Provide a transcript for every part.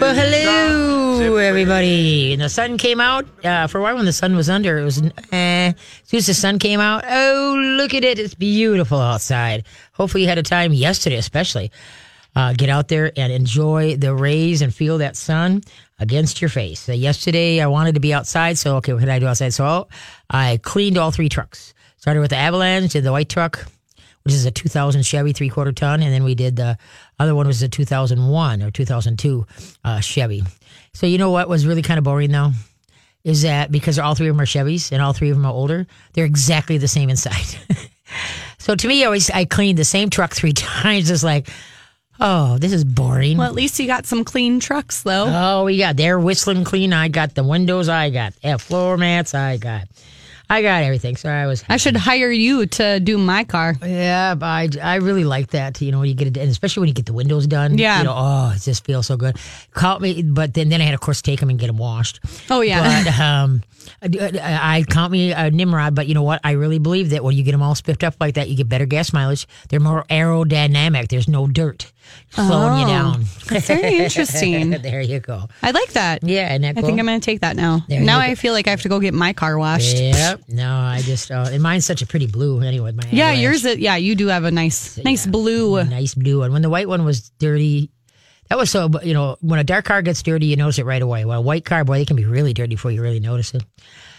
Well, hello, everybody. And the sun came out uh, for a while when the sun was under. It was, uh, as soon as the sun came out, oh, look at it. It's beautiful outside. Hopefully, you had a time yesterday, especially. Uh, get out there and enjoy the rays and feel that sun against your face. Uh, yesterday, I wanted to be outside, so okay, what did I do outside? So I cleaned all three trucks. Started with the Avalanche, did the white truck, which is a 2000 Chevy three quarter ton, and then we did the other one was a 2001 or 2002 uh, Chevy. So you know what was really kind of boring though is that because all three of them are Chevys and all three of them are older, they're exactly the same inside. so to me, I always I cleaned the same truck three times. It's like, oh, this is boring. Well, at least you got some clean trucks, though. Oh, we got they're whistling clean. I got the windows. I got yeah, floor mats. I got, I got everything. So I was. I should hire you to do my car. Yeah, but I, I really like that. You know, when you get it, and especially when you get the windows done. Yeah. You know, oh, it just feels so good. Caught me, but then then I had of course take them and get them washed. Oh, yeah. But um, I, I count me a Nimrod, but you know what? I really believe that when you get them all spiffed up like that, you get better gas mileage. They're more aerodynamic. There's no dirt slowing you Oh, down. That's very interesting. there you go. I like that. Yeah, and I cool? think I'm going to take that now. There now you go. I feel like I have to go get my car washed. Yeah, Yep. No, I just uh, and mine's such a pretty blue anyway. My Avalanche. yours. Is, yeah, you do have a nice, nice blue. nice blue one. When the white one was dirty, that was so. You know, when a dark car gets dirty, you notice it right away. Well, a white car, boy, they can be really dirty before you really notice it.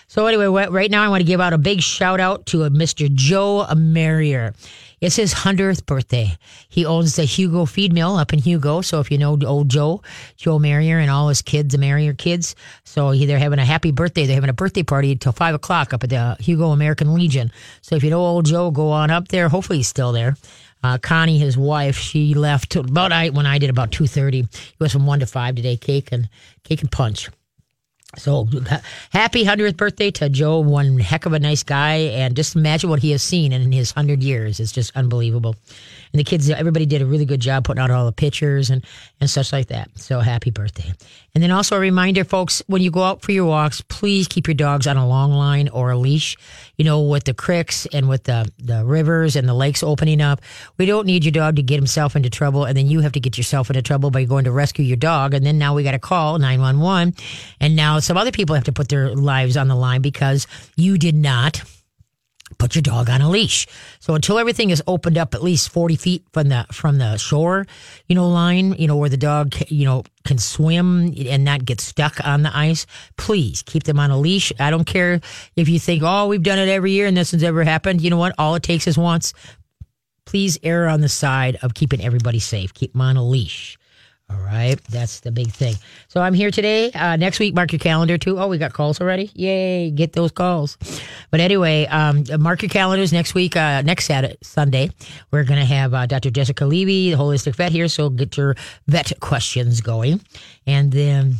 So anyway, right now I want to give out a big shout out to a Mr. Joe Marrier. It's his hundredth birthday. He owns the Hugo Feed Mill up in Hugo. So if you know old Joe, Joe Marrier and all his kids, the Marrier kids, so they're having a happy birthday. They're having a birthday party until five o'clock up at the Hugo American Legion. So if you know old Joe, go on up there. Hopefully he's still there. Uh, Connie, his wife, she left about I when I did about two thirty. It was from one to five today. Cake and cake and punch. So happy hundredth birthday to Joe! One heck of a nice guy, and just imagine what he has seen in his hundred years. It's just unbelievable. And the kids, everybody did a really good job putting out all the pictures and and such like that. So happy birthday! And then also a reminder, folks, when you go out for your walks, please keep your dogs on a long line or a leash. You know, with the creeks and with the the rivers and the lakes opening up, we don't need your dog to get himself into trouble, and then you have to get yourself into trouble by going to rescue your dog, and then now we got to call nine one one, and now some other people have to put their lives on the line because you did not put your dog on a leash. So until everything is opened up at least 40 feet from the from the shore, you know, line, you know, where the dog, you know, can swim and not get stuck on the ice, please keep them on a leash. I don't care if you think, oh, we've done it every year and this has ever happened. You know what? All it takes is once. Please err on the side of keeping everybody safe. Keep them on a leash. All right, that's the big thing. So I'm here today. Uh, next week, mark your calendar too. Oh, we got calls already. Yay! Get those calls. But anyway, um, mark your calendars next week. Uh, next Saturday, Sunday, we're gonna have uh, Dr. Jessica Levy, the holistic vet here. So get your vet questions going, and then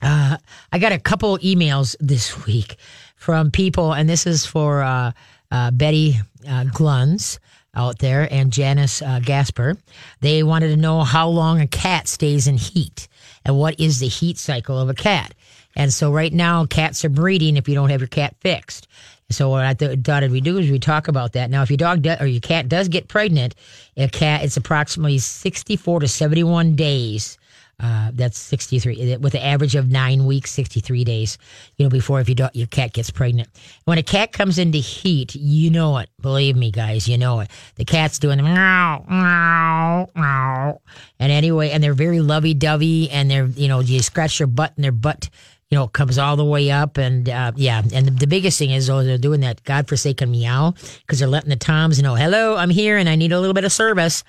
uh, I got a couple emails this week from people, and this is for uh, uh, Betty Gluns out there and Janice uh, Gasper. They wanted to know how long a cat stays in heat and what is the heat cycle of a cat. And so right now, cats are breeding if you don't have your cat fixed. So what I th- thought we do is we talk about that. Now, if your dog do- or your cat does get pregnant, a cat it's approximately sixty-four to seventy-one days. Uh, that's 63 with an average of nine weeks, 63 days, you know, before if you don't, your cat gets pregnant. When a cat comes into heat, you know it. Believe me, guys, you know it. The cat's doing the meow, meow, meow. And anyway, and they're very lovey dovey and they're, you know, you scratch their butt and their butt, you know, comes all the way up. And uh, yeah, and the, the biggest thing is, oh, they're doing that godforsaken meow because they're letting the toms know, hello, I'm here and I need a little bit of service.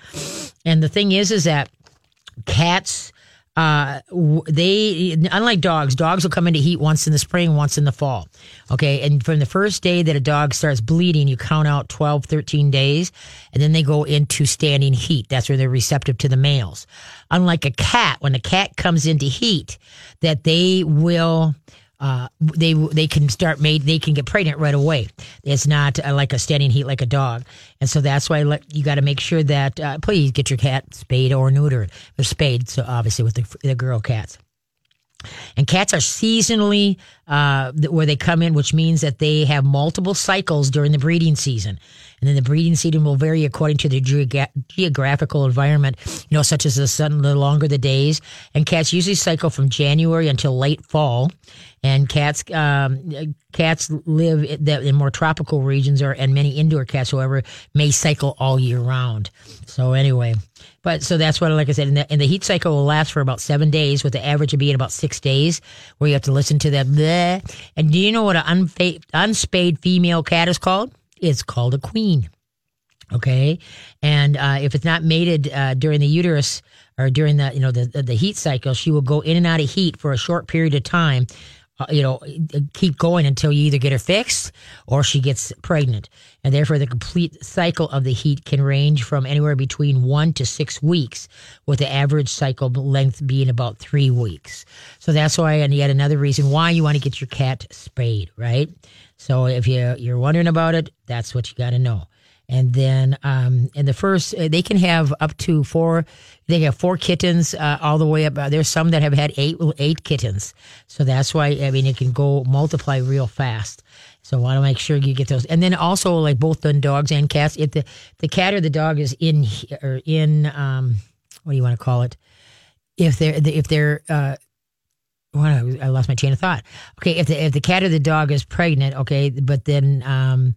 And the thing is, is that cats, uh they unlike dogs dogs will come into heat once in the spring once in the fall. Okay and from the first day that a dog starts bleeding you count out 12 13 days and then they go into standing heat. That's where they're receptive to the males. Unlike a cat when a cat comes into heat that they will uh, they they can start made they can get pregnant right away. It's not uh, like a standing heat like a dog, and so that's why let, you got to make sure that uh, please get your cat spayed or neutered or spayed. So obviously with the, the girl cats. And cats are seasonally uh, where they come in, which means that they have multiple cycles during the breeding season. And then the breeding season will vary according to their geogra- geographical environment, you know, such as the sun, the longer the days. And cats usually cycle from January until late fall. And cats, um, cats live in, more tropical regions, or and many indoor cats, however, may cycle all year round. So anyway, but so that's what, like I said, and the, and the heat cycle will last for about seven days, with the average being about six days, where you have to listen to that. Bleh. And do you know what an unfa- unspayed female cat is called? It's called a queen. Okay, and uh, if it's not mated uh, during the uterus or during the you know the the heat cycle, she will go in and out of heat for a short period of time. Uh, you know, keep going until you either get her fixed or she gets pregnant. And therefore, the complete cycle of the heat can range from anywhere between one to six weeks, with the average cycle length being about three weeks. So that's why, and yet another reason why you want to get your cat spayed, right? So if you you're wondering about it, that's what you got to know. And then, um, in the first, they can have up to four. They have four kittens uh, all the way up. Uh, there's some that have had eight eight kittens. So that's why I mean it can go multiply real fast. So want to make sure you get those. And then also like both the dogs and cats. If the the cat or the dog is in or in um, what do you want to call it? If they're if they're uh, I lost my chain of thought. Okay, if the if the cat or the dog is pregnant, okay, but then um,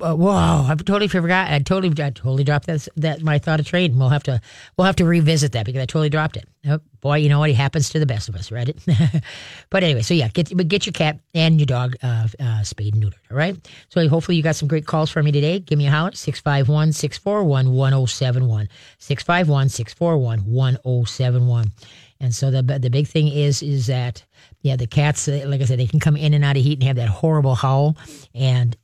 uh, whoa, I totally forgot. I totally, I totally dropped that. That my thought of trade. We'll have to, we'll have to revisit that because I totally dropped it. Oh, boy, you know what? It happens to the best of us, right? but anyway, so yeah, get get your cat and your dog uh, uh, spayed and neutered. All right. So hopefully you got some great calls for me today. Give me a holler 651 641 1071. 651 641 1071. And so the the big thing is is that yeah, the cats, uh, like I said, they can come in and out of heat and have that horrible howl, and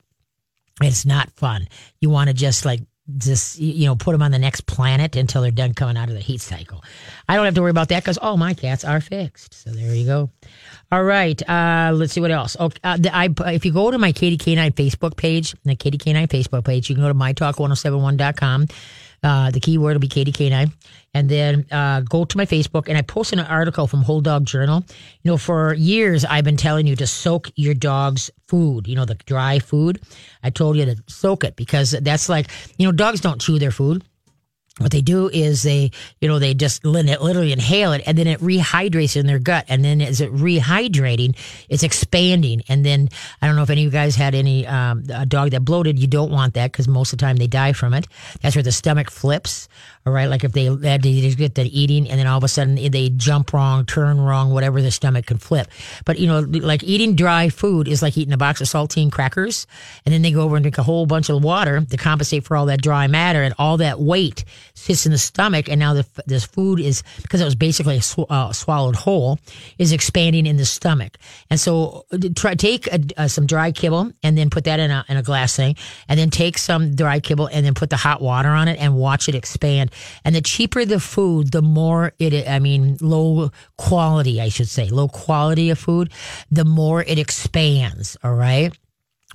it's not fun. You want to just like just you know put them on the next planet until they're done coming out of the heat cycle. I don't have to worry about that because all my cats are fixed. So there you go. All right, uh, let's see what else. Okay, uh, the, I, if you go to my Katie K9 Facebook page, the Katie K9 Facebook page, you can go to mytalk1071.com. Uh, the keyword will be Katie K9. And then uh, go to my Facebook and I posted an article from Whole Dog Journal. You know, for years I've been telling you to soak your dog's food, you know, the dry food. I told you to soak it because that's like, you know, dogs don't chew their food what they do is they, you know, they just literally inhale it and then it rehydrates in their gut. And then as it rehydrating, it's expanding. And then I don't know if any of you guys had any, um, a dog that bloated. You don't want that because most of the time they die from it. That's where the stomach flips. Right. Like if they had to get that eating and then all of a sudden they jump wrong, turn wrong, whatever, the stomach can flip. But, you know, like eating dry food is like eating a box of saltine crackers. And then they go over and drink a whole bunch of water to compensate for all that dry matter and all that weight sits in the stomach, and now the, this food is because it was basically sw- uh, swallowed whole, is expanding in the stomach. And so, uh, try take a, uh, some dry kibble and then put that in a in a glass thing, and then take some dry kibble and then put the hot water on it and watch it expand. And the cheaper the food, the more it. I mean, low quality, I should say, low quality of food, the more it expands. All right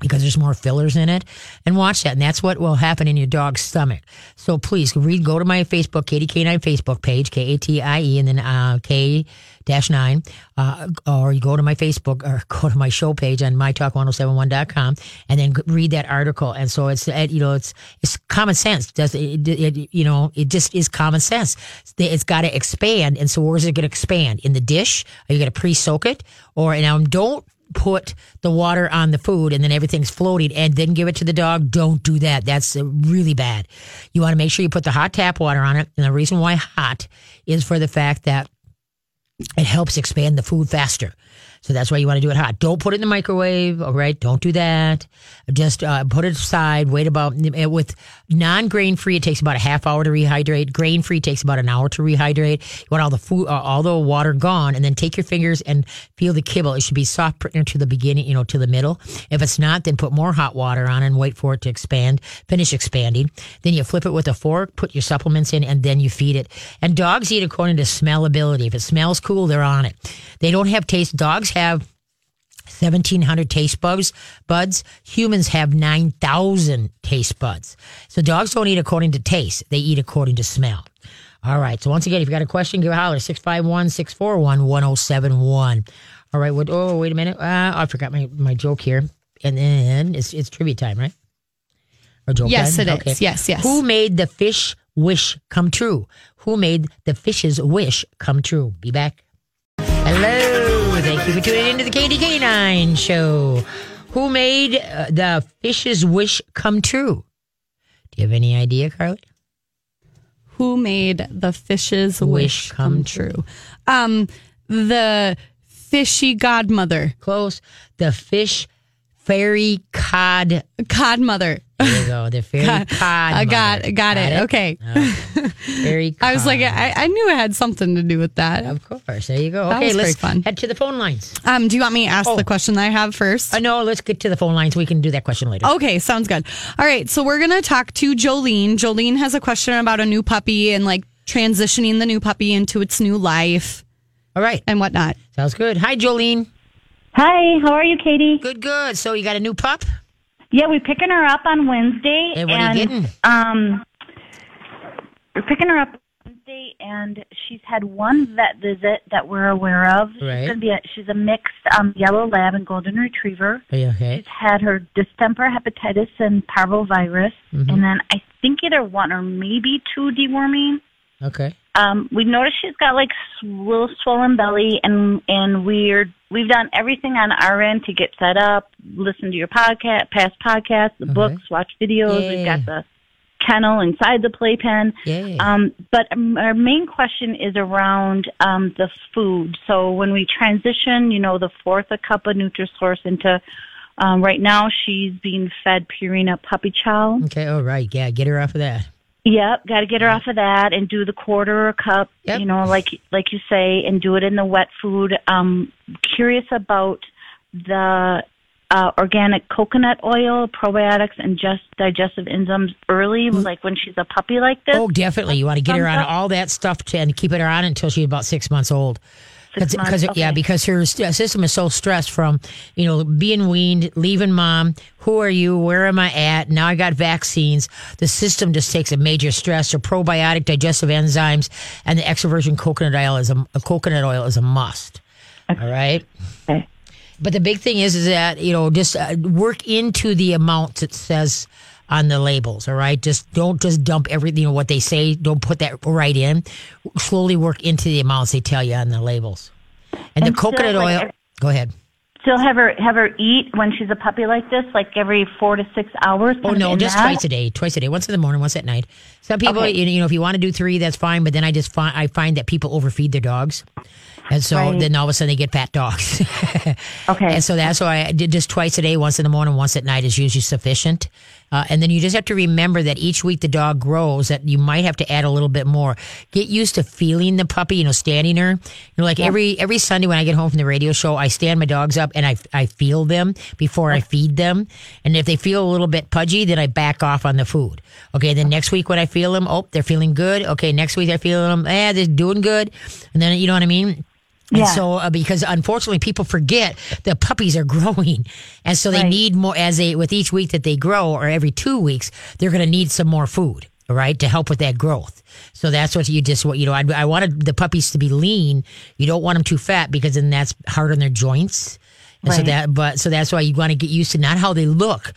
because there's more fillers in it. And watch that and that's what will happen in your dog's stomach. So please read go to my facebook katie k9 facebook page k-a-t-i-e and then uh, k dash nine uh, or you go to my facebook or go to my show page on mytalk1071.com and then read that article. And so it's you know it's it's common sense. Does it, it, you know it just is common sense. It's got to expand and so where's it going to expand? In the dish? Are you going to pre-soak it? Or now don't put the water on the food and then everything's floating and then give it to the dog. Don't do that. That's uh, really bad. You want to make sure you put the hot tap water on it. And the reason why hot is for the fact that it helps expand the food faster. So that's why you want to do it hot. Don't put it in the microwave. All right. Don't do that. Just uh, put it aside. Wait about with non grain free. It takes about a half hour to rehydrate. Grain free takes about an hour to rehydrate. You want all the food, uh, all the water gone, and then take your fingers and feel the kibble. It should be soft to the beginning, you know, to the middle. If it's not, then put more hot water on and wait for it to expand. Finish expanding. Then you flip it with a fork. Put your supplements in, and then you feed it. And dogs eat according to smellability. If it smells cool, they're on it. They don't have taste. Dogs have 1700 taste buds buds humans have 9000 taste buds so dogs don't eat according to taste they eat according to smell All right. So once again, if you got a question, give a holler 651 641 1071. All right. What, oh, wait a minute. Uh, I forgot my, my joke here. And then it's, it's trivia time, right? Or joke Yes, time? it is. Yes, yes. Who made the fish wish come true? Who made the fish's wish come true? Be back. Hello. Thank you for tuning into the Katie K9 show. Who made uh, the fish's wish come true? Do you have any idea, Carly? Who made the fish's Wish wish, come come, true? Um, the fishy godmother, Close. The fish fairy cod. codmother. There you go. The fairy God, cod. I got, mother. got it. Okay. Fairy cod. I was like, I, I knew it had something to do with that. Of course. There you go. That okay, was let's fun. head to the phone lines. Um, do you want me to ask Oh. the question that I have first? Uh, no, let's get to the phone lines. We can do that question later. Okay, sounds good. All right, so we're gonna talk to Jolene. Jolene has a question about a new puppy and like transitioning the new puppy into its new life All right. and whatnot. Sounds good. Hi, Jolene. Hi, how are you, Katie? Good, good. So you got a new pup? Yeah, we're picking her up on Wednesday. And what are you getting? Um, we're picking her up on Wednesday, and she's had one vet visit that we're aware of. Right. She's, gonna be a, she's a mixed um, yellow lab and golden retriever. Okay? She's had her distemper, hepatitis, and parvovirus, Mm-hmm. and then I think either one or maybe two deworming. Okay. Um, we noticed she's got like little swollen belly, and and we're we've done everything on our end to get set up. Listen to your podcast, past podcasts, the books, watch videos. Yay. We've got the kennel inside the playpen. Yay. Um, but our main question is around um, the food. So when we transition, you know, the fourth a cup of Nutrisource into um, right now, she's being fed Purina puppy chow. Okay. All right. Yeah. Get her off of that. Yep, got to get her off of that and do the quarter or a cup, Yep. you know, like like you say, and do it in the wet food. Um, curious about the uh, organic coconut oil, probiotics, and just digestive enzymes early, like when she's a puppy like this. Oh, definitely. You want to get her on all that stuff to, and keep it on until she's about six months old. Six months, yeah, okay. because her system is so stressed from you know being weaned, leaving mom. Who are you? Where am I at? Now I got vaccines. The system just takes a major stress. So probiotic, digestive enzymes, and the extra virgin coconut oil is a, a coconut oil is a must. All right. Okay. But the big thing is, is that you know, just uh, work into the amounts it says on the labels. All right, just don't just dump everything. You know what they say. Don't put that right in. Slowly work into the amounts they tell you on the labels. And, the And still, coconut like, oil. Go ahead. Still have her have her eat when she's a puppy like this, like every four to six hours. Oh no, just that? twice a day. Twice a day. Once in the morning, once at night. Some people, Okay. you know, if you want to do three, that's fine. But then I just find I find that people overfeed their dogs, and so Right. then all of a sudden they get fat dogs. Okay. And so that's why I did just twice a day, once in the morning, once at night is usually sufficient. Uh, and then you just have to remember that each week the dog grows, that you might have to add a little bit more. Get used to feeling the puppy, you know, standing her. You know, like every every Sunday when I get home from the radio show, I stand my dogs up and I I feel them before I feed them. And if they feel a little bit pudgy, then I back off on the food. Okay, then next week when I feel them, oh, they're feeling good. Okay, next week I feel them, eh, they're doing good. And then you know what I mean. And Yeah. so, uh, because unfortunately, people forget the puppies are growing, and so they Right. need more as they with each week that they grow, or every two weeks, they're going to need some more food, right, to help with that growth. So that's what you just what you know. I, I wanted the puppies to be lean. You don't want them too fat because then that's hard on their joints. And so that, but so that's why you want to get used to not how they look,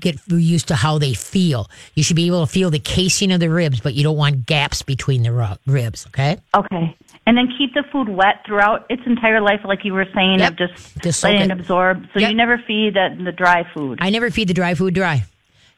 get used to how they feel. You should be able to feel the casing of the ribs, but you don't want gaps between the ribs. Okay. Okay. And then keep the food wet throughout its entire life, like you were saying, Yep. of just, Just letting it. it absorb. So Yep. you never feed the, the dry food. I never feed the dry food dry.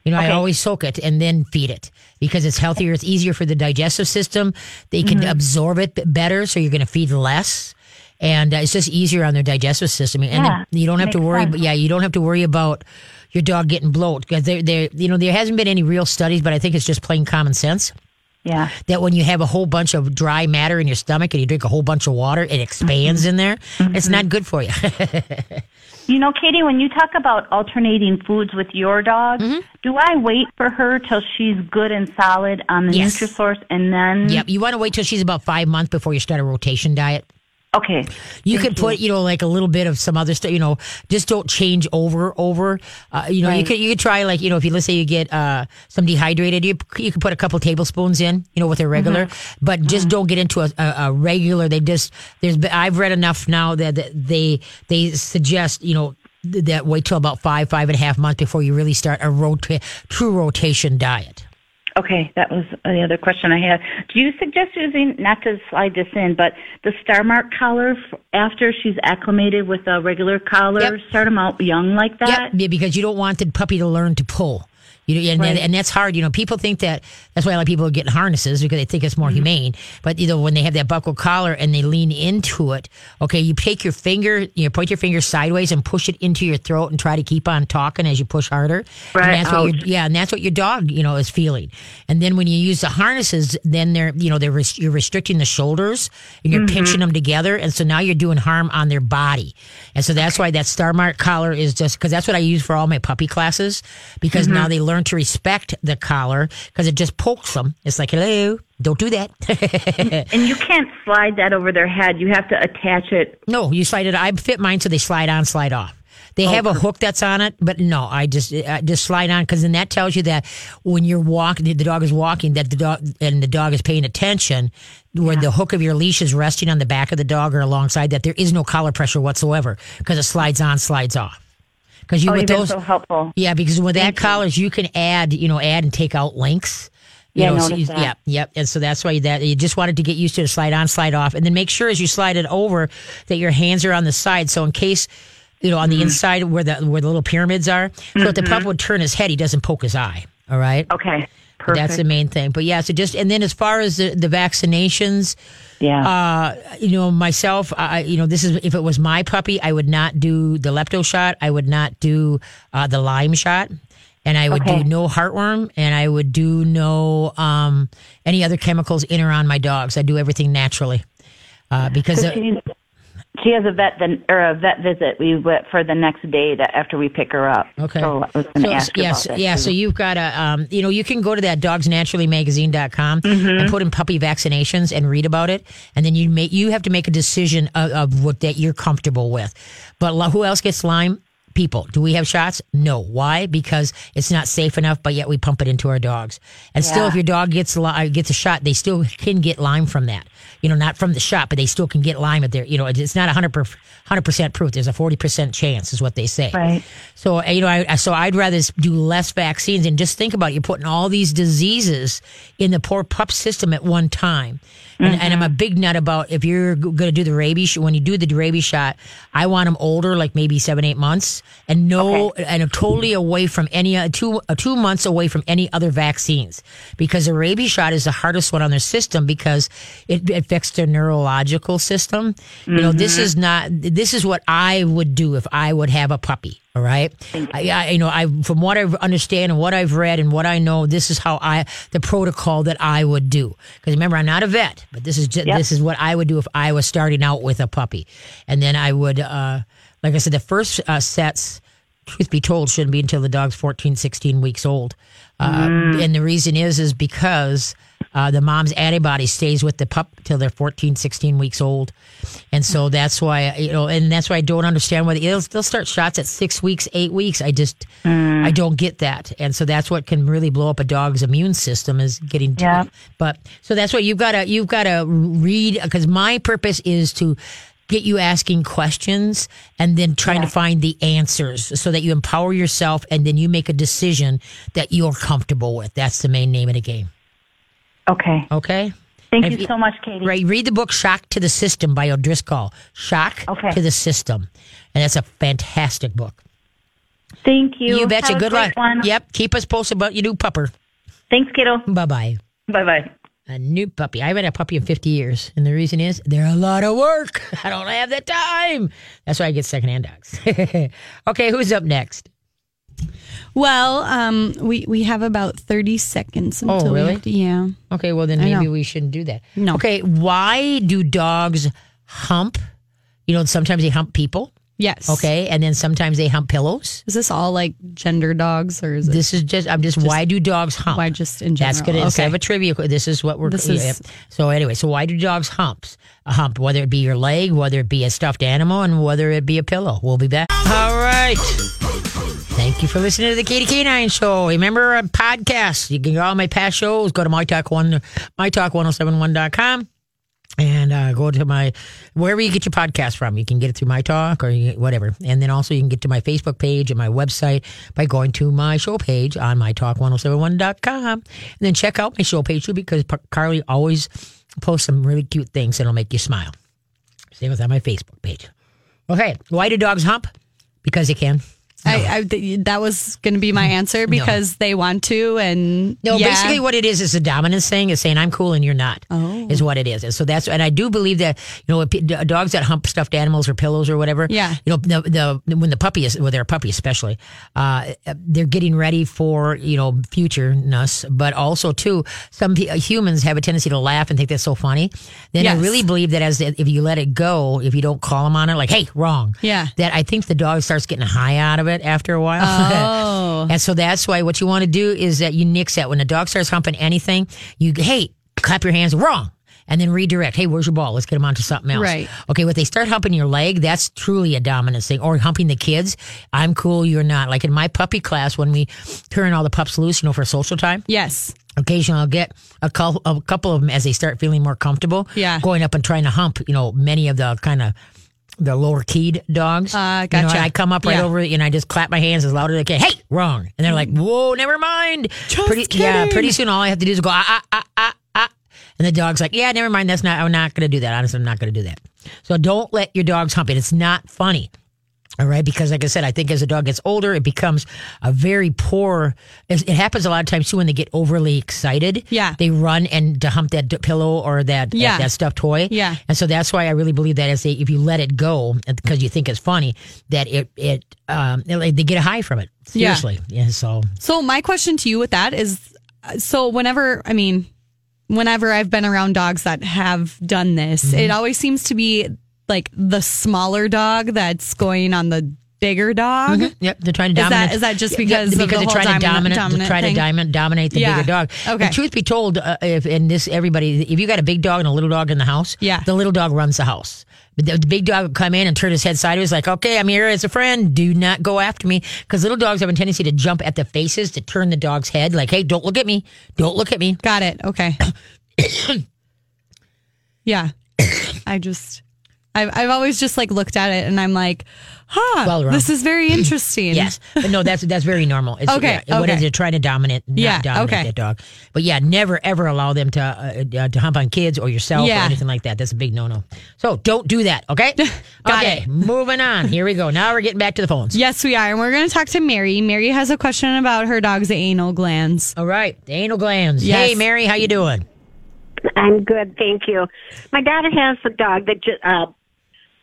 You know, I always soak it and then feed it because it's healthier. It's easier for the digestive system. They can Mm-hmm. absorb it better, so you're going to feed less, and uh, it's just easier on their digestive system. And Yeah, you don't have to worry. sense. Yeah, you don't have to worry about your dog getting bloat because they they you know there hasn't been any real studies, but I think it's just plain common sense yeah. that when you have a whole bunch of dry matter in your stomach and you drink a whole bunch of water, it expands in there. It's not good for you. You know, Katie, when you talk about alternating foods with your dog, Mm-hmm. do I wait for her till she's good and solid on the Yes. Nutrisource and then? Yep. You want to wait till she's about five months before you start a rotation diet. Okay. You Thank could put, you know, like a little bit of some other stuff. You know, just don't change over over. Uh, you know, you could you could try like you know if you let's say you get uh, some dehydrated, you you could put a couple tablespoons in. You know, with a regular, Mm-hmm. but just don't get into a, a, a regular. They just there's I've read enough now that, that they they suggest you know th- that wait till about five five and a half months before you really start a rota- true rotation diet. Okay, that was the other question I had. Do you suggest using, not to slide this in, but the Star Mark collar f- after she's acclimated with a regular collar? Yep. Start them out young like that? Yep, yeah, because you don't want the puppy to learn to pull. You know, and, Right. and that's hard. You know, people think that that's why a lot of people are getting harnesses because they think it's more Mm-hmm. humane. But you know, when they have that buckle collar and they lean into it, okay, you take your finger, you know, point your finger sideways and push it into your throat and try to keep on talking as you push harder. Right, And that's what your, yeah, and that's what your dog, you know, is feeling. And then when you use the harnesses, then they're, you know, they're res- you're restricting the shoulders and you're pinching them together, and so now you're doing harm on their body. And so that's why that Star Mark collar is just because that's what I use for all my puppy classes because now mm-hmm. they learn to respect the collar because it just pokes them. It's like, hello, don't do that. And you can't slide that over their head. You have to attach it. No, you slide it. I fit mine so they slide on, slide off. They have a hook that's on it, but no, I just I just slide on because then that tells you that when you're walking, the dog is walking, that the dog and the dog is paying attention, where the hook of your leash is resting on the back of the dog or alongside that, there is no collar pressure whatsoever because it slides on, slides off. Because you Oh, with those, so helpful. yeah, because with that collars, you can add, you know, add and take out links. You Yeah, know, so you- that. yeah, yep. And so that's why that you just wanted to get used to the slide on, slide off, and then make sure as you slide it over that your hands are on the side. So in case you know on Mm-hmm. the inside where the where the little pyramids are, so if the pup would turn his head, he doesn't poke his eye. All right. Okay. Perfect. That's the main thing. But yeah, so just and then as far as the, the vaccinations, yeah. uh, you know, myself, I, you know, this is if it was my puppy, I would not do the lepto shot. I would not do uh, the Lyme shot, and I would Okay. do no heartworm, and I would do no um, any other chemicals in or on my dogs. I do everything naturally uh, because. uh, she has a vet then or a vet visit we went for the next day that after we pick her up. Okay. So So, yes, yeah. too. So you've got to, um, you know, you can go to that dogsnaturallymagazine.com Mm-hmm. and put in puppy vaccinations and read about it, and then you make you have to make a decision of, of what that you're comfortable with. But who else gets Lyme? People. Do we have shots? No. Why? Because it's not safe enough, but yet we pump it into our dogs. And still, if your dog gets li- gets a shot, they still can get Lyme from that. You know, not from the shot, but they still can get Lyme at their. You know, it's not 100 percent proof. There's a 40 percent chance, is what they say. Right. So uh, you know, I, so I'd rather do less vaccines and just think about it. You're putting all these diseases in the poor pup system at one time. And, and I'm a big nut about if you're going to do the rabies when you do the rabies shot, I want them older, like maybe seven, eight months, and no, and totally away from any uh, two uh, two months away from any other vaccines because the rabies shot is the hardest one on their system because it, affects their neurological system. You know, this is not this is what I would do if I would have a puppy. All right. I, I, you know, I from what I understand and what I've read and what I know, this is how I the protocol that I would do. Because remember, I'm not a vet, but this is just, Yep. this is what I would do if I was starting out with a puppy, and then I would, uh, like I said, the first uh, sets. Truth be told, shouldn't be until the dog's 14, 16 weeks old. Uh, And the reason is, is because uh, the mom's antibody stays with the pup till they're 14, 16 weeks old. And so that's why, you know, and that's why I don't understand why they'll, they'll start shots at six weeks, eight weeks. I just, I don't get that. And so that's what can really blow up a dog's immune system is getting, Yeah. but so that's what you've got to, you've got to read because my purpose is to, get you asking questions and then trying to find the answers so that you empower yourself and then you make a decision that you're comfortable with. That's the main name of the game. Okay. Okay? Thank If you so much, Katie. Right. Read the book Shock to the System by O'Driscoll. Shock Okay. to the System. And that's a fantastic book. Thank you. You betcha. Have Good luck. One. Yep. Keep us posted about your new pupper. Thanks, kiddo. Bye bye. Bye bye. A new puppy. I haven't had a puppy in 50 years. And the reason is they're a lot of work. I don't have the time. That's why I get secondhand dogs. okay, who's up next? Well, um, we we have about thirty seconds until Oh, really? have to, yeah. Okay, well, then maybe we shouldn't do that. No. Okay, why do dogs hump? You know, sometimes they hump people. Yes. Okay, and then sometimes they hump pillows. Is this all like gender dogs or is it This is just I'm just, why do dogs hump? why just in general? That's good. Instead of a trivia, this is what we're. This is- yep. So anyway, so why do dogs humps? A hump, whether it be your leg, whether it be a stuffed animal, and whether it be a pillow. We'll be back. All right. Thank you for listening to the Katie K9 Show. Remember a podcast. You can get all my past shows. Go to my talk one, mytalk1071.com. And uh, go to my wherever you get your podcast from. You can get it through my talk or you, whatever. And then also you can get to my Facebook page and my website by going to my show page on mytalk1071.com. And then check out my show page too because Carly always posts some really cute things that'll make you smile. Same with on my Facebook page. Okay, why do dogs hump? Because they can. I, I, th- that was going to be my answer because they want to, and No, yeah. basically what it is is a dominance thing. Is saying I'm cool and you're not. Oh. is what it is. And so that's and I do believe that you know dogs that hump stuffed animals or pillows or whatever. Yeah. You know the, the when the puppy is well they're a puppy especially, uh, they're getting ready for you know futureness, but also too some humans have a tendency to laugh and think that's so funny. Then I really believe that as if you let it go, if you don't call them on it, like hey wrong. Yeah. That I think the dog starts getting high out of it after a while. Oh. And so that's why what you want to do is that you nix that. When the dog starts humping anything, you, hey, clap your hands, wrong. And then redirect. Hey, where's your ball? Let's get them onto something else. Right. Okay, when they start humping your leg, that's truly a dominance thing. Or humping the kids. I'm cool, you're not. Like in my puppy class, when we turn all the pups loose, you know, for social time, yes, occasionally I'll get a couple of them as they start feeling more comfortable. Yeah. Going up and trying to hump, you know, many of the kind of the lower keyed dogs. Uh, You know, gotcha. I come up right Yeah. over it and I just clap my hands as loud as I can. Hey, wrong. And they're like, whoa, never mind. Just pretty, Yeah, pretty soon all I have to do is go, ah, ah, ah, ah, ah. And the dog's like, yeah, never mind. That's not, I'm not going to do that. Honestly, I'm not going to do that. So don't let your dogs hump it. It's not funny. All right, because like I said, I think as a dog gets older, it becomes a very poor. It it happens a lot of times too when they get overly excited. Yeah. they run and to hump that d- pillow or that Yeah. that, that stuffed toy. Yeah. and so that's why I really believe that as they, if you let it go because you think it's funny, that it it um they get a high from it. Seriously, yeah. So So my question to you with that is, uh, so whenever I mean, whenever I've been around dogs that have done this, Mm-hmm. it always seems to be like the smaller dog that's going on the bigger dog. Yep, they're trying to dominate. is that just Yeah, because of because the they're trying to dominate, dominant try to diamond, dominate the Yeah. bigger dog. Okay. And truth be told, uh, if in this everybody, if you got a big dog and a little dog in the house, Yeah. the little dog runs the house. But the, the big dog would come in and turn his head sideways, like, "Okay, I'm here as a friend. Do not go after me," because little dogs have a tendency to jump at the faces to turn the dog's head, like, "Hey, don't look at me. Don't look at me." Got it. Okay. yeah. I just, I've, I've always just like looked at it and I'm like, huh, Well, this is very interesting. Yes, but no, that's that's very normal. It's, Okay, yeah, okay. is it? Trying to dominate, not Yeah, dominate okay. that dog. But yeah, never ever allow them to uh, uh, to hump on kids or yourself Yeah. or anything like that. That's a big no no. So don't do that. Okay. Got okay. it. Moving on. Here we go. Now we're getting back to the phones. Yes, we are. And we're going to talk to Mary. Mary has a question about her dog's anal glands. All right. The anal glands. Yes. Hey, Mary, how you doing? I'm good, thank you. My daughter has a dog that just uh,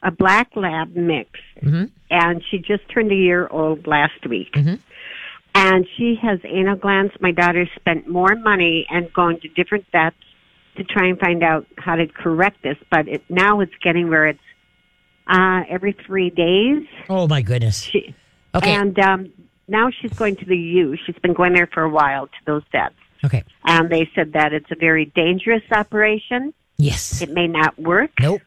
a black lab mix, and she just turned a year old last week. And she has anal glands. My daughter spent more money and going to different vets to try and find out how to correct this, but it, now it's getting where it's uh, every three days. Oh my goodness. She, Okay. And um, now she's going to the U. She's been going there for a while to those vets. Okay. And they said that it's a very dangerous operation. Yes. It may not work. Nope.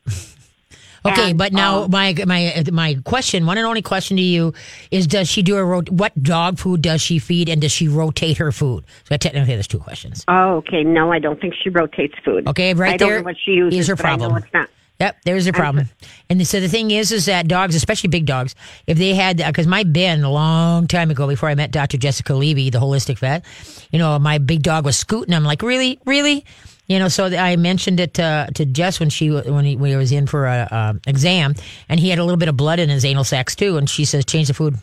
Okay, And, but now um, my my my question, one and only question to you is: Does she do a rot- what dog food does she feed, and does she rotate her food? So technically, there's two questions. Oh, okay. No, I don't think she rotates food. Okay, right I don't know what she uses, is her I problem. it's not. Yep, there's a problem. And so the thing is, is that dogs, especially big dogs, if they had, because my Ben a long time ago, before I met Dr. Jessica Levy, the holistic vet, you know, my big dog was scooting. I'm like, really, really, you know. So I mentioned it to, to Jess when she when he, when he was in for a um, exam, and he had a little bit of blood in his anal sacs too. And she says, change the food.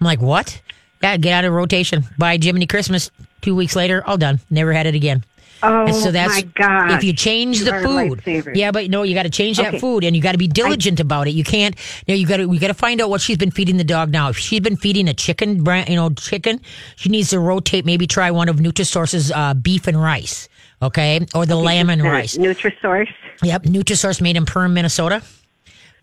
I'm like, what? Yeah, get out of rotation. Buy Jiminy Christmas. Two weeks later, all done. Never had it again. Oh, And so that's my God. if you change You the food. Yeah, but no, you got to change that food, and you got to be diligent about it. You can't. You, know, you got to. We got to find out what she's been feeding the dog now. If she's been feeding a chicken, brand, you know, chicken, she needs to rotate. Maybe try one of Nutrisource's uh, beef and rice. Okay, or the lamb and rice. Nutrisource. Yep, Nutrisource made in Perham, Minnesota.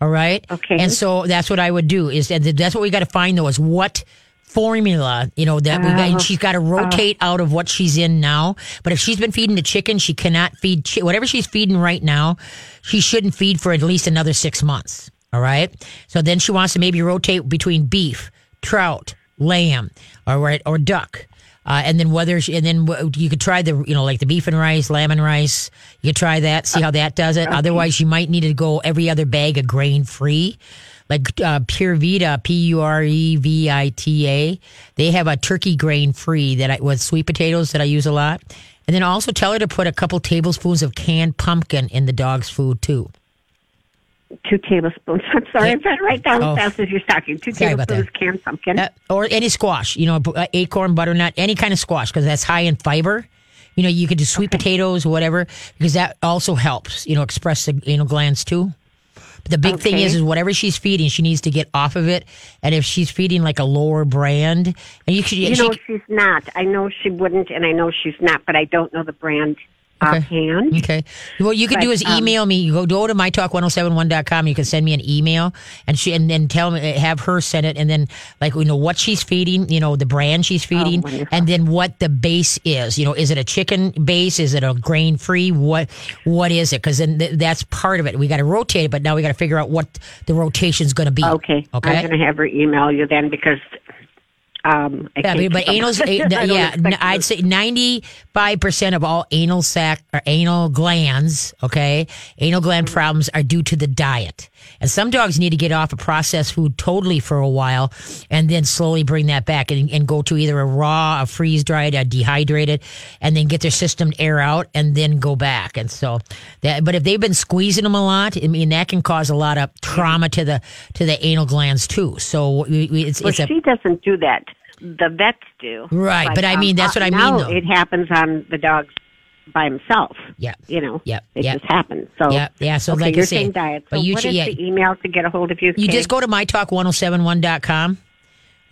All right. Okay. And so that's what I would do is and that's what we got to find though is what formula you know that we got she's got to rotate out of what she's in now but if she's been feeding the chicken she cannot feed chi- whatever she's feeding right now she shouldn't feed for at least another six months all right so then she wants to maybe rotate between beef trout lamb all right or duck uh, and then whether she, and then you could try the you know like the beef and rice lamb and rice you could try that see how that does it otherwise you might need to go every other bag of grain free like uh, Pure Vita, P U R E V I T A. They have a turkey grain free that I with sweet potatoes that I use a lot. And then also tell her to put a couple tablespoons of canned pumpkin in the dog's food too. Two tablespoons. I'm sorry. I'm trying to write down Oh. as fast as you're talking. Two Sorry tablespoons canned pumpkin. Uh, or any squash, you know, uh, acorn, butternut, any kind of squash because that's high in fiber. You know, you could do sweet potatoes, or whatever, because that also helps, you know, express the anal glands too. But the big thing is, is whatever she's feeding, she needs to get off of it. And if she's feeding like a lower brand, and you should, You she, know, she's not. I know she wouldn't, and I know she's not, but I don't know the brand offhand. Okay. What you do But, is um, email me. You go go to mytalk1071.com. You can send me an email and she and then tell me have her send it and then like you know what she's feeding, you know, the brand she's feeding Oh, and then what the base is. You know, is it a chicken base? Is it a grain free? What what is it? Cuz then th- that's part of it. We got to rotate it, but now we got to figure out what the rotation's going to be. Okay. Okay. I'm going to have her email you then because um, Yeah, but, but keep anals, up. I don't yeah, I'd say ninety-five percent of all anal sac or anal glands, okay, anal gland problems are due to the diet. And some dogs need to get off of processed food totally for a while, and then slowly bring that back and, and go to either a raw, a freeze dried, a dehydrated, and then get their system to air out, and then go back. And so that, but if they've been squeezing them a lot, I mean that can cause a lot of trauma to the to the anal glands too. So it's Well, it's a she doesn't do that. The vets do. Right, but I um, mean, that's uh, what I mean, though. It happens on the dogs by himself. Yeah. You know. Yeah, It yeah. just happens. So. Yeah, yeah, so okay, like you're say, saying diet. but you what should- is yeah. the email to get a hold of you? You just go to mytalk1071.com.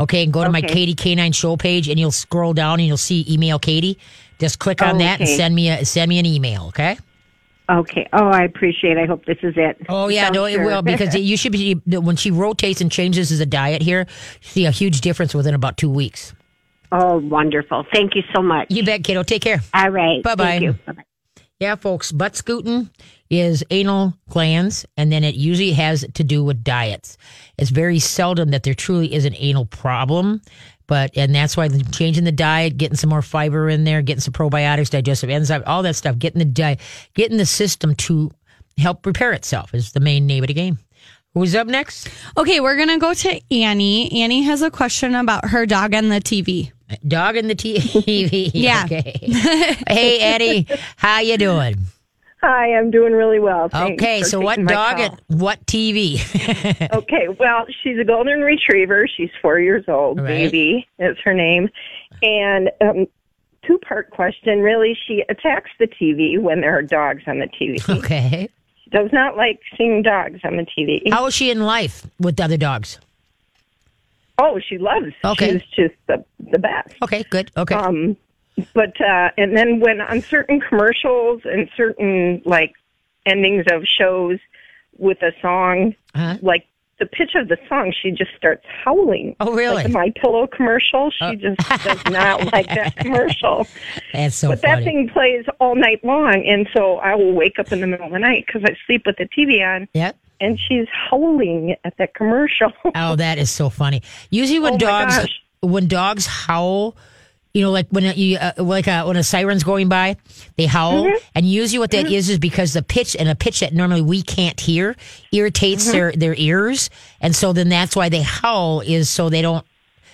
Okay, and go to my Katie K9 show page and you'll scroll down and you'll see email Katie. Just click on Oh, that and send me a send me an email, okay? Okay. Oh, I appreciate. it. I hope this is it. Oh yeah, So no, it sure. will because you should be when she rotates and changes as a diet here, see a huge difference within about two weeks. oh, wonderful. Thank you so much. You bet, kiddo. Take care. All right. You. Bye-bye. Yeah, folks, butt scooting is anal glands, and then it usually has to do with diets. It's very seldom that there truly is an anal problem, but and that's why changing the diet, getting some more fiber in there, getting some probiotics, digestive enzyme, all that stuff, getting the diet, getting the system to help repair itself is the main name of the game. Who's up next? Okay, we're gonna go to Annie. Annie has a question about her dog and the TV. Dog and the TV. Yeah. Okay. hey, Eddie, how you doing? Hi, I'm doing really well. Thanks Okay, so what dog call. and what TV? Okay, well, she's a golden retriever. She's four years old. Right. Baby is her name. And um, two part question really. She attacks the TV when there are dogs on the TV. okay. She does not like seeing dogs on the TV. How is she in life with the other dogs? Oh, she loves. Okay. She's just the the best. Okay, good. Okay. Um, but uh, and then when on certain commercials and certain like endings of shows with a song, Uh-huh. like the pitch of the song, she just starts howling. Oh, really? Like My Pillow commercial, she Oh. just does not like that commercial. That's so but funny. that thing plays all night long, and so I will wake up in the middle of the night because I sleep with the TV on, Yep. and she's howling at that commercial. Oh, that is so funny. Usually when Oh, dogs when dogs howl, you know, like when you uh, like uh, when a siren's going by, they howl, Mm-hmm. and usually what that is is because the pitch and a pitch that normally we can't hear irritates Mm-hmm. their their ears, and so then that's why they howl is so they don't.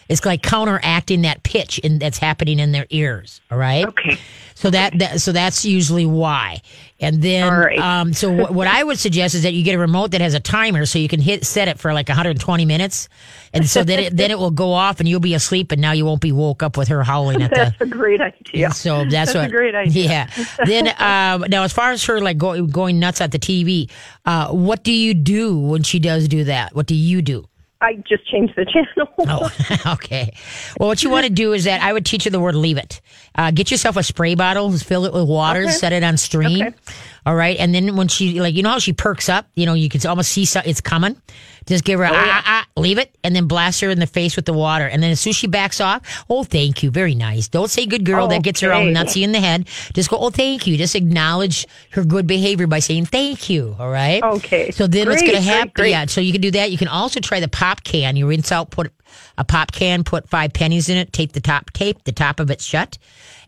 It's like counteracting that pitch in, that's happening in their ears. All right. Okay. So that, that so that's usually why. And then right. um so what, what I would suggest is that you get a remote that has a timer so you can hit set it for like 120 minutes. And so then it then it will go off and you'll be asleep and now you won't be woke up with her howling at the That's a great idea. so that's, That's what a great idea. Yeah. Then um now as far as her like go, going nuts at the TV, uh what do you do when she does do that? What do you do? I just changed the channel. Oh, okay. Well, what you want to do is that I would teach you the word leave it. Uh, get yourself a spray bottle, fill it with water, Okay. set it on stream. Okay. All right. And then when she, like, you know how she perks up, you know, you can almost see so, it's coming. Just give her, a, ah, ah, leave it, and then blast her in the face with the water. And then as soon as she backs off, oh, thank you. Very nice. Don't say good girl. That gets her all nutsy in the head. Just go, oh, thank you. Just acknowledge her good behavior by saying thank you. All right. Okay. So then what's going to great, happen? great. Yeah. So you can do that. You can also try the pop can. You rinse out, put a pop can, put five pennies in it, tape the top, tape the top of it shut.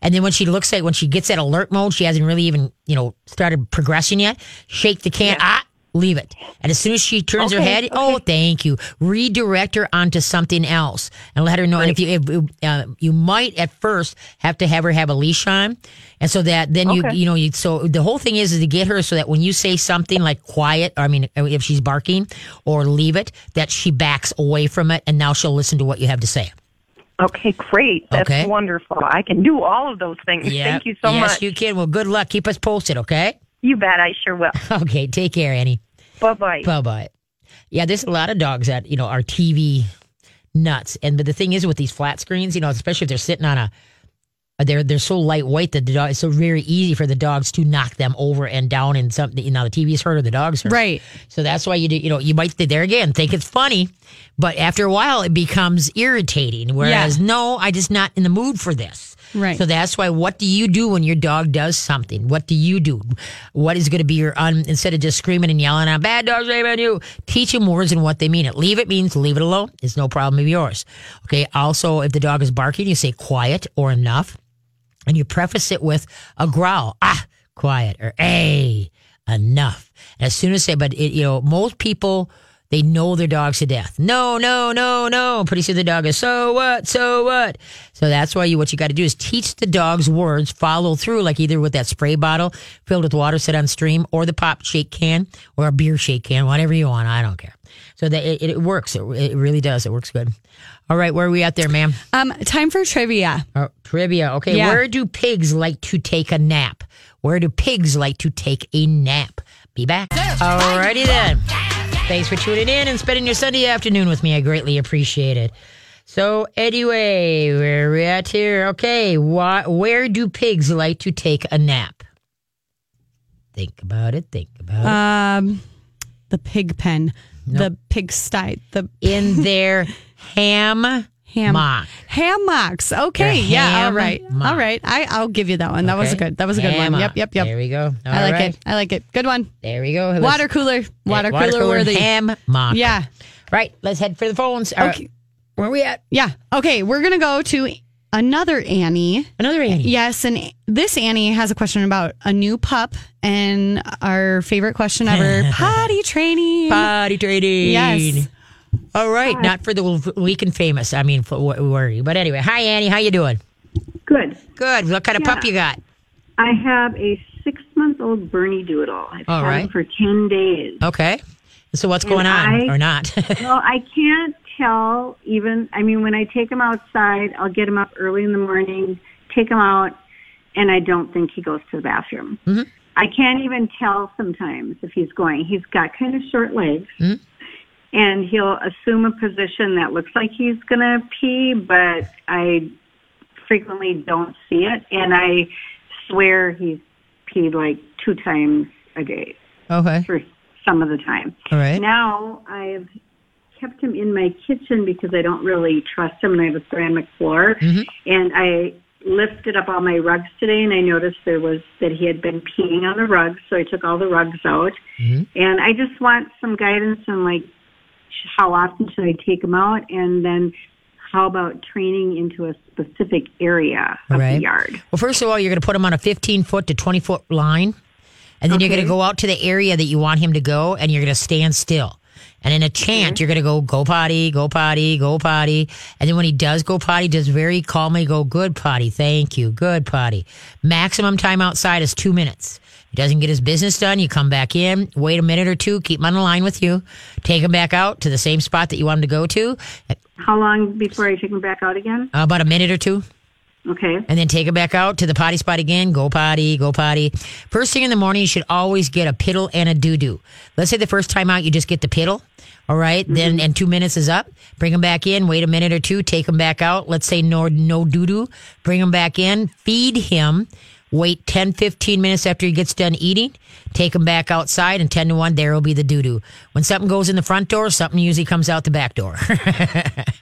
And then when she looks at, when she gets that alert mode, she hasn't really even, you know, started progressing yet. Shake the can. Ah, leave it. And as soon as she turns her Okay, head, oh, thank you. Redirect her onto something else and let her know. And if you, if, uh, you might at first have to have her have a leash on. And so that then you, Okay. you know, you, so the whole thing is, is to get her so that when you say something like quiet, or I mean, if she's barking or leave it, that she backs away from it and now she'll listen to what you have to say. Okay, great. That's Okay. wonderful. I can do all of those things. Yeah. Thank you so yes, much. you can. Well, good luck. Keep us posted, okay? You bet. I sure will. Okay. Take care, Annie. Bye bye. Bye bye. Yeah, there's a lot of dogs that you know are TV nuts, and but the thing is with these flat screens, you know, especially if they're sitting on a, they're they're so lightweight that the dog it's so very easy for the dogs to knock them over and down, and something you know the TV's hurt or the dogs hurt. Right. So that's why you do, you know, you might there again think it's funny, but after a while it becomes irritating. Whereas Yeah. no, I just not in the mood for this. Right. So that's why. What do you do when your dog does something? What do you do? What is going to be your un? Instead of just screaming and yelling out bad dogs, on you. Teach them words and what they mean. It leave it means leave it alone. It's no problem of yours. Okay. Also, if the dog is barking, you say quiet or enough, and you preface it with a growl. Ah, quiet or hey, enough. And as soon as say, but it, you know, most people. They know their dogs to death. No, no, no, no. Pretty soon the dog is, so what? So what? So that's why you, what you got to do is teach the dogs words, follow through, like either with that spray bottle filled with water set on stream or the pop shake can or a beer shake can, whatever you want. I don't care. So that it, it works. It, it really does. It works good. All right. Where are we at there, ma'am? Um, time for trivia. Oh, trivia. Okay. Yeah. Where do pigs like to take a nap? Where do pigs like to take a nap? Be back. Alrighty then. Thanks for tuning in and spending your Sunday afternoon with me. I greatly appreciate it. So anyway, where we at here? Okay, why, where do pigs like to take a nap? Think about it. Think about Um, the pig pen, the pig sty, the. In their ham ham mock. hammocks. Okay, yeah, all right, all right. I I'll give you that one. That was a Okay? good. That was a good one. Hammock. Yep, yep, yep. There we go. I All like right. it. I like it. Good one. There we go. Let's- Water cooler. Water, cooler, worthy. ham mock. Yeah. Right. Let's head for the phones. All right. Okay. Where are we at? Yeah. Okay, we're gonna go to another Annie. Another Annie. Yes, and this Annie has a question about a new pup and our favorite question ever: potty training. Potty trading. Yes. All right. Not for the weak and famous. I mean, for w- worry. But anyway, hi Annie. How you doing? Good. Good. What kind of pup you got? I have a six month old Bernedoodle. I've All had right. him for 10 days. Okay. So what's going on I- or not? Well, I can't tell even, I mean, when I take him outside, I'll get him up early in the morning, take him out, and I don't think he goes to the bathroom. Mm-hmm. I can't even tell sometimes if he's going. He's got kind of short legs. Mhm. And he'll assume a position that looks like he's going to pee, but I frequently don't see it. And I swear he's peed like two times a day okay. for some of the time. All right. Now I've kept him in my kitchen because I don't really trust him and I have a ceramic floor. Mhm. And I lifted up all my rugs today and I noticed there was that he had been peeing on the rugs, so I took all the rugs out. Mhm. And I just want some guidance on like how often should I take him out and then how about training into a specific area of Right. the yard? Well, first of all, you're going to put him on a 15 foot to 20 foot line, and then you're going to go out to the area that you want him to go, and you're going to stand still. And in a chant, you're going to go, go potty, go potty, go potty. And then when he does go potty, just very calmly go, good potty, thank you, good potty. Maximum time outside is two minutes. He doesn't get his business done. You come back in, wait a minute or two, keep him on the line with you, take him back out to the same spot that you want him to go to, How long before I take him back out again? uh, about a minute or two Okay. and then take it back out to the potty spot again. Go potty, go potty. First thing in the morning, you should always get a piddle and a doo doo. Let's say the first time out, you just get the piddle. All right? Then, and two minutes is up. Bring them back in. Wait a minute or two. Take them back out. Let's say no, no doo doo. Bring them back in. Feed him Wait 10, 15 minutes after he gets done eating. Take him back outside, and 10 to 1, there will be the doo doo. When something goes in the front door, something usually comes out the back door.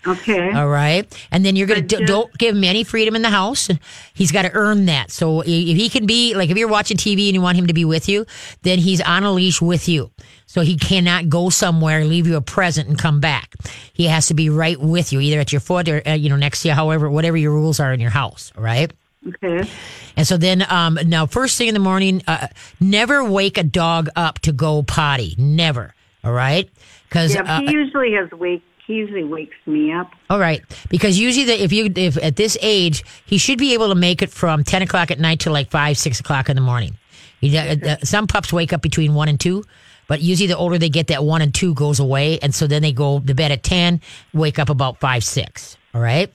Okay. All right. And then you're going to just- don't give him any freedom in the house. He's got to earn that. So if he can be, like, if you're watching TV and you want him to be with you, then he's on a leash with you. So he cannot go somewhere, leave you a present, and come back. He has to be right with you, either at your foot or, uh, you know, next to you, however, whatever your rules are in your house. All right. Okay. And so then, um, now first thing in the morning, uh, never wake a dog up to go potty. Never. All right. Because Yeah, he usually has wake. He usually wakes me up. All right, because usually the, if you if at this age he should be able to make it from ten o'clock at night to like five six o'clock in the morning. You know, uh, some pups wake up between one and two, but usually the older they get, that one and two goes away, and so then they go to bed at ten, wake up about five six. All right,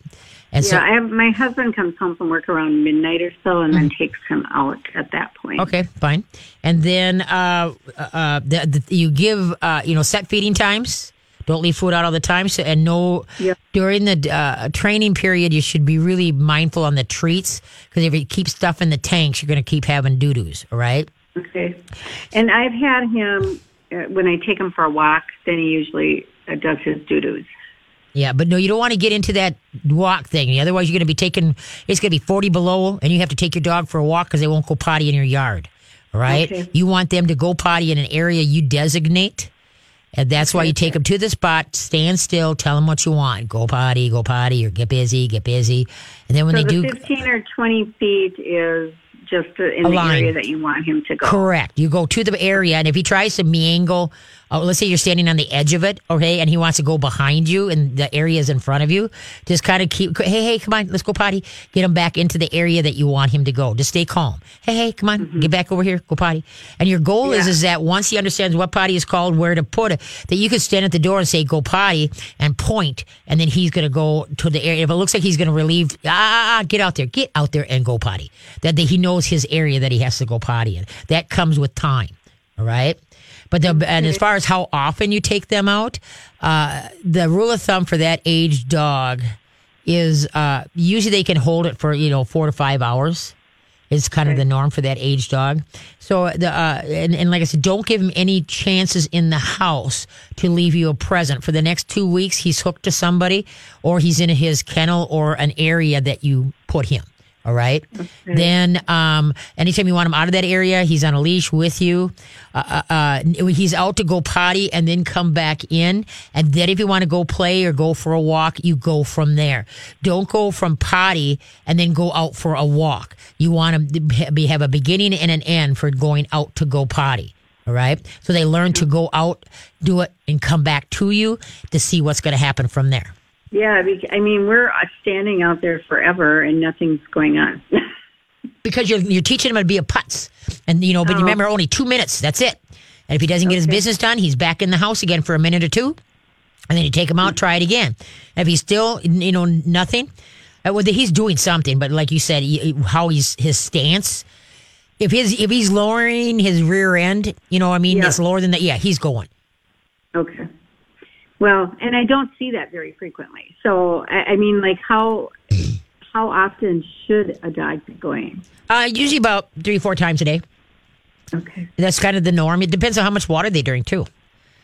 and Yeah, so I have my husband comes home from work around midnight or so, and then takes him out at that point. Mm-hmm. okay, fine, and then uh, uh, the, the, you give uh, you know set feeding times. Don't leave food out all the time. So, and no, Yep. during the uh, training period, you should be really mindful on the treats because if you keep stuff in the tanks, you're going to keep having doo doos. All right. Okay. And I've had him uh, when I take him for a walk. Then he usually uh, does his doo doos. Yeah, but no, you don't want to get into that walk thing. Otherwise, you're going to be taking. It's going to be 40 below, and you have to take your dog for a walk because they won't go potty in your yard. All right. Okay. You want them to go potty in an area you designate. And that's why you take them to the spot, stand still, tell them what you want. Go potty, go potty, or get busy, get busy. And then when So they the do, 15 or 20 feet is just in the area that you want him to go. Correct. You go to the area, and if he tries to meangle, oh, let's say you're standing on the edge of it, okay, and he wants to go behind you, and the area is in front of you, just kind of keep, hey, hey, come on, let's go potty. Get him back into the area that you want him to go. Just stay calm. Hey, hey, come on, mm-hmm. get back over here, go potty. And your goal is, Yeah. is that once he understands what potty is called, where to put it, that you could stand at the door and say, go potty, and point, and then he's going to go to the area. If it looks like he's going to relieve, ah, ah, ah, ah, get out there, get out there and go potty. That, that he knows his area that he has to go potty in. That comes with time. All right. But the, and as far as how often you take them out, uh, the rule of thumb for that age dog is uh, usually they can hold it for you know four to five hours. Is kind of the norm for that age dog. So the uh, and, and like I said, don't give him any chances in the house to leave you a present for the next two weeks. He's hooked to somebody, or he's in his kennel or an area that you put him. All right. Then, um, anytime you want him out of that area, he's on a leash with you. Uh, uh, uh, he's out to go potty and then come back in. And then if you want to go play or go for a walk, you go from there. Don't go from potty and then go out for a walk. You want him to be, have a beginning and an end for going out to go potty. All right. So they learn to go out, do it, and come back to you to see what's going to happen from there. Yeah, I mean, we're uh, standing out there forever and nothing's going on. because you're you're teaching him to be a putz, and you know, but you remember only two minutes. That's it. And if he doesn't get his business done, he's back in the house again for a minute or two, and then you take him out, try it again. And if he's still, you know, nothing, uh, well, he's doing something. But like you said, how he's his stance. If his if he's lowering his rear end, you know, what I mean, Yeah. it's lower than that. Yeah, he's going. okay. Well, and I don't see that very frequently. So, I, I mean, like, how how often should a dog be going? Uh, usually about three four times a day. Okay. That's kind of the norm. It depends on how much water they drink too.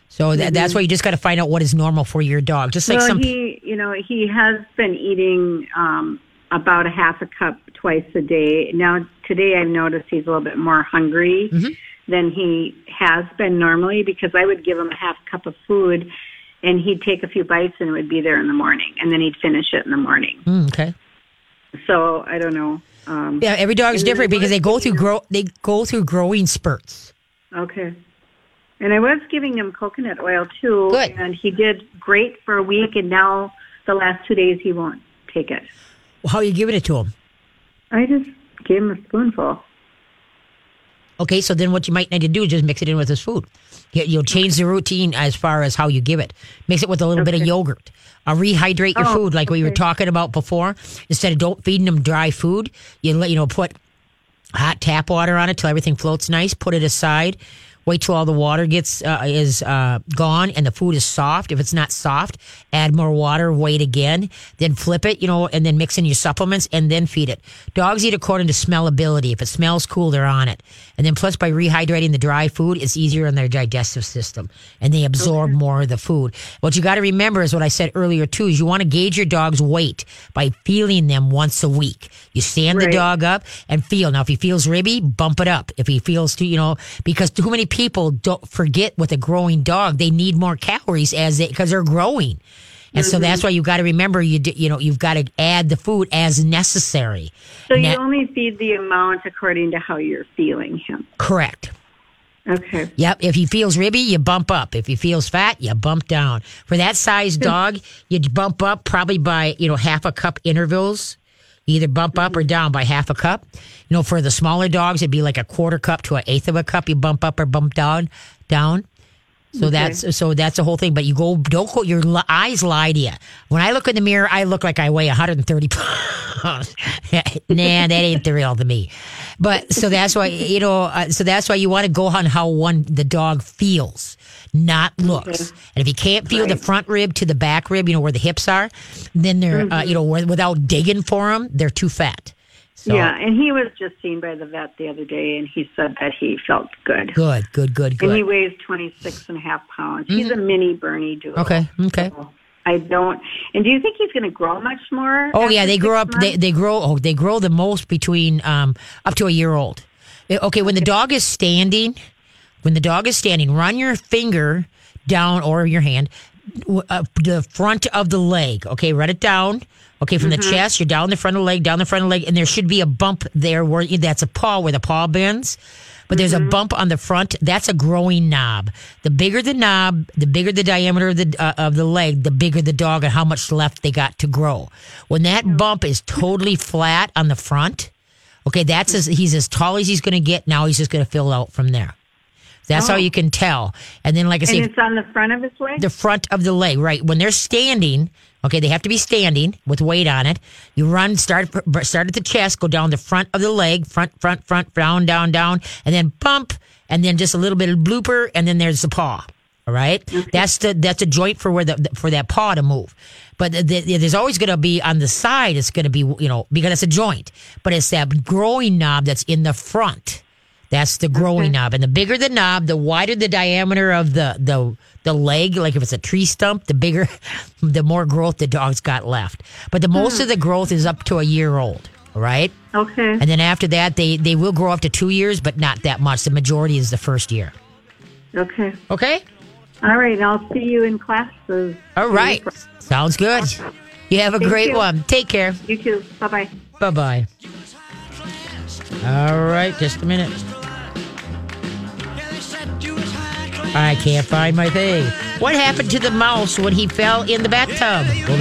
So that, that's why you just got to find out what is normal for your dog. Just like well, some he, you know, he has been eating um, about a half a cup twice a day. Now, today I've noticed he's a little bit more hungry than he has been normally because I would give him a half cup of food and he'd take a few bites and it would be there in the morning and then he'd finish it in the morning. Mm, okay. So I don't know. Um, Yeah, every dog is different because they go through grow they go through growing spurts. Okay. And I was giving him coconut oil too, Good. and he did great for a week. And now the last two days he won't take it. Well, how are you giving it to him? I just gave him a spoonful. Okay, so then what you might need to do is just mix it in with his food. You- You'll change the routine as far as how you give it. Mix it with a little bit of Okay. yogurt. Uh, rehydrate your Oh, food like we were talking about before. Instead of don't feeding them dry food, you let you know put hot tap water on it till everything floats nice. Put it aside Wait till all the water gets uh, is uh, gone and the food is soft. If it's not soft, add more water. Wait again, then flip it, you know, and then mix in your supplements and then feed it. Dogs eat according to smellability. If it smells cool, they're on it. And then plus by rehydrating the dry food, it's easier on their digestive system and they absorb more of the food. What you got to remember is what I said earlier too: is you want to gauge your dog's weight by feeling them once a week. You stand the dog up and feel. Now, if he feels ribby, bump it up. If he feels too, you know, because too many people don't forget with a growing dog, they need more calories as they because they're growing. And so that's mm-hmm. why you got to remember you d- you know you've got to add the food as necessary. So you only feed the amount according to how you're feeling him. correct. Okay. Yep. If he feels ribby, you bump up. If he feels fat, you bump down. For that size hmm. dog, you bump up probably by, you know, half a cup intervals. You either bump up or down by half a cup. You know, for the smaller dogs, it'd be like a quarter cup to an eighth of a cup. You bump up or bump down, down. So that's so that's the whole thing. But you go don't go. Your li- eyes lie to you. When I look in the mirror, I look like I weigh 130 pounds. nah, that ain't the real to me. But so that's why you know. Uh, so that's why you want to go on how one the dog feels, not looks. And if you can't feel the front rib to the back rib, you know where the hips are, then they're uh, you know without digging for them, they're too fat. So, Yeah, and he was just seen by the vet the other day, and he said that he felt good. Good, good, good, good. And he weighs 26 and a half pounds. He's a mini Bernedoodle. Okay, okay. So I don't. And do you think he's going to grow much more? Oh yeah, they grow up. They, months? they grow. Oh, they grow the most between um up to a year old. Eh, Okay, when the dog is standing, when the dog is standing, run your finger down or your hand the front of the leg. Okay, run it down. Okay, from the chest, you're down the front of the leg, down the front of the leg, and there should be a bump there where that's a paw where the paw bends. But there's a bump on the front. That's a growing knob. The bigger the knob, the bigger the diameter of the uh, of the leg, the bigger the dog and how much left they got to grow. When that bump is totally flat on the front, okay, that's as he's as tall as he's going to get. Now he's just going to fill out from there. That's how oh. you can tell. And then, like I And say, it's on the front of his leg? the front of the leg, right? When they're standing, okay, they have to be standing with weight on it. You run, start start at the chest, go down the front of the leg, front, front, front, down, down, down, and then bump, and then just a little bit of blooper, and then there's the paw. All right? that's the that's a joint for where the for that paw to move. But the, the, there's always going to be on the side. It's going to be you know because it's a joint, but it's that growing knob that's in the front. That's the growing knob, and the bigger the knob, the wider the diameter of the the the leg. Like if it's a tree stump, the bigger, the more growth the dog's got left. But the most hmm. of the growth is up to a year old. Right. okay. and then after that, they they will grow up to two years, but not that much. The majority is the first year. Okay. Okay. All right. I'll see you in classes. All right. Sounds good. You have a Thank great you. one. Take care. You too. Bye bye. Bye bye. All right, just a minute. I can't find my thing. What happened to the mouse when he fell in the bathtub? We'll.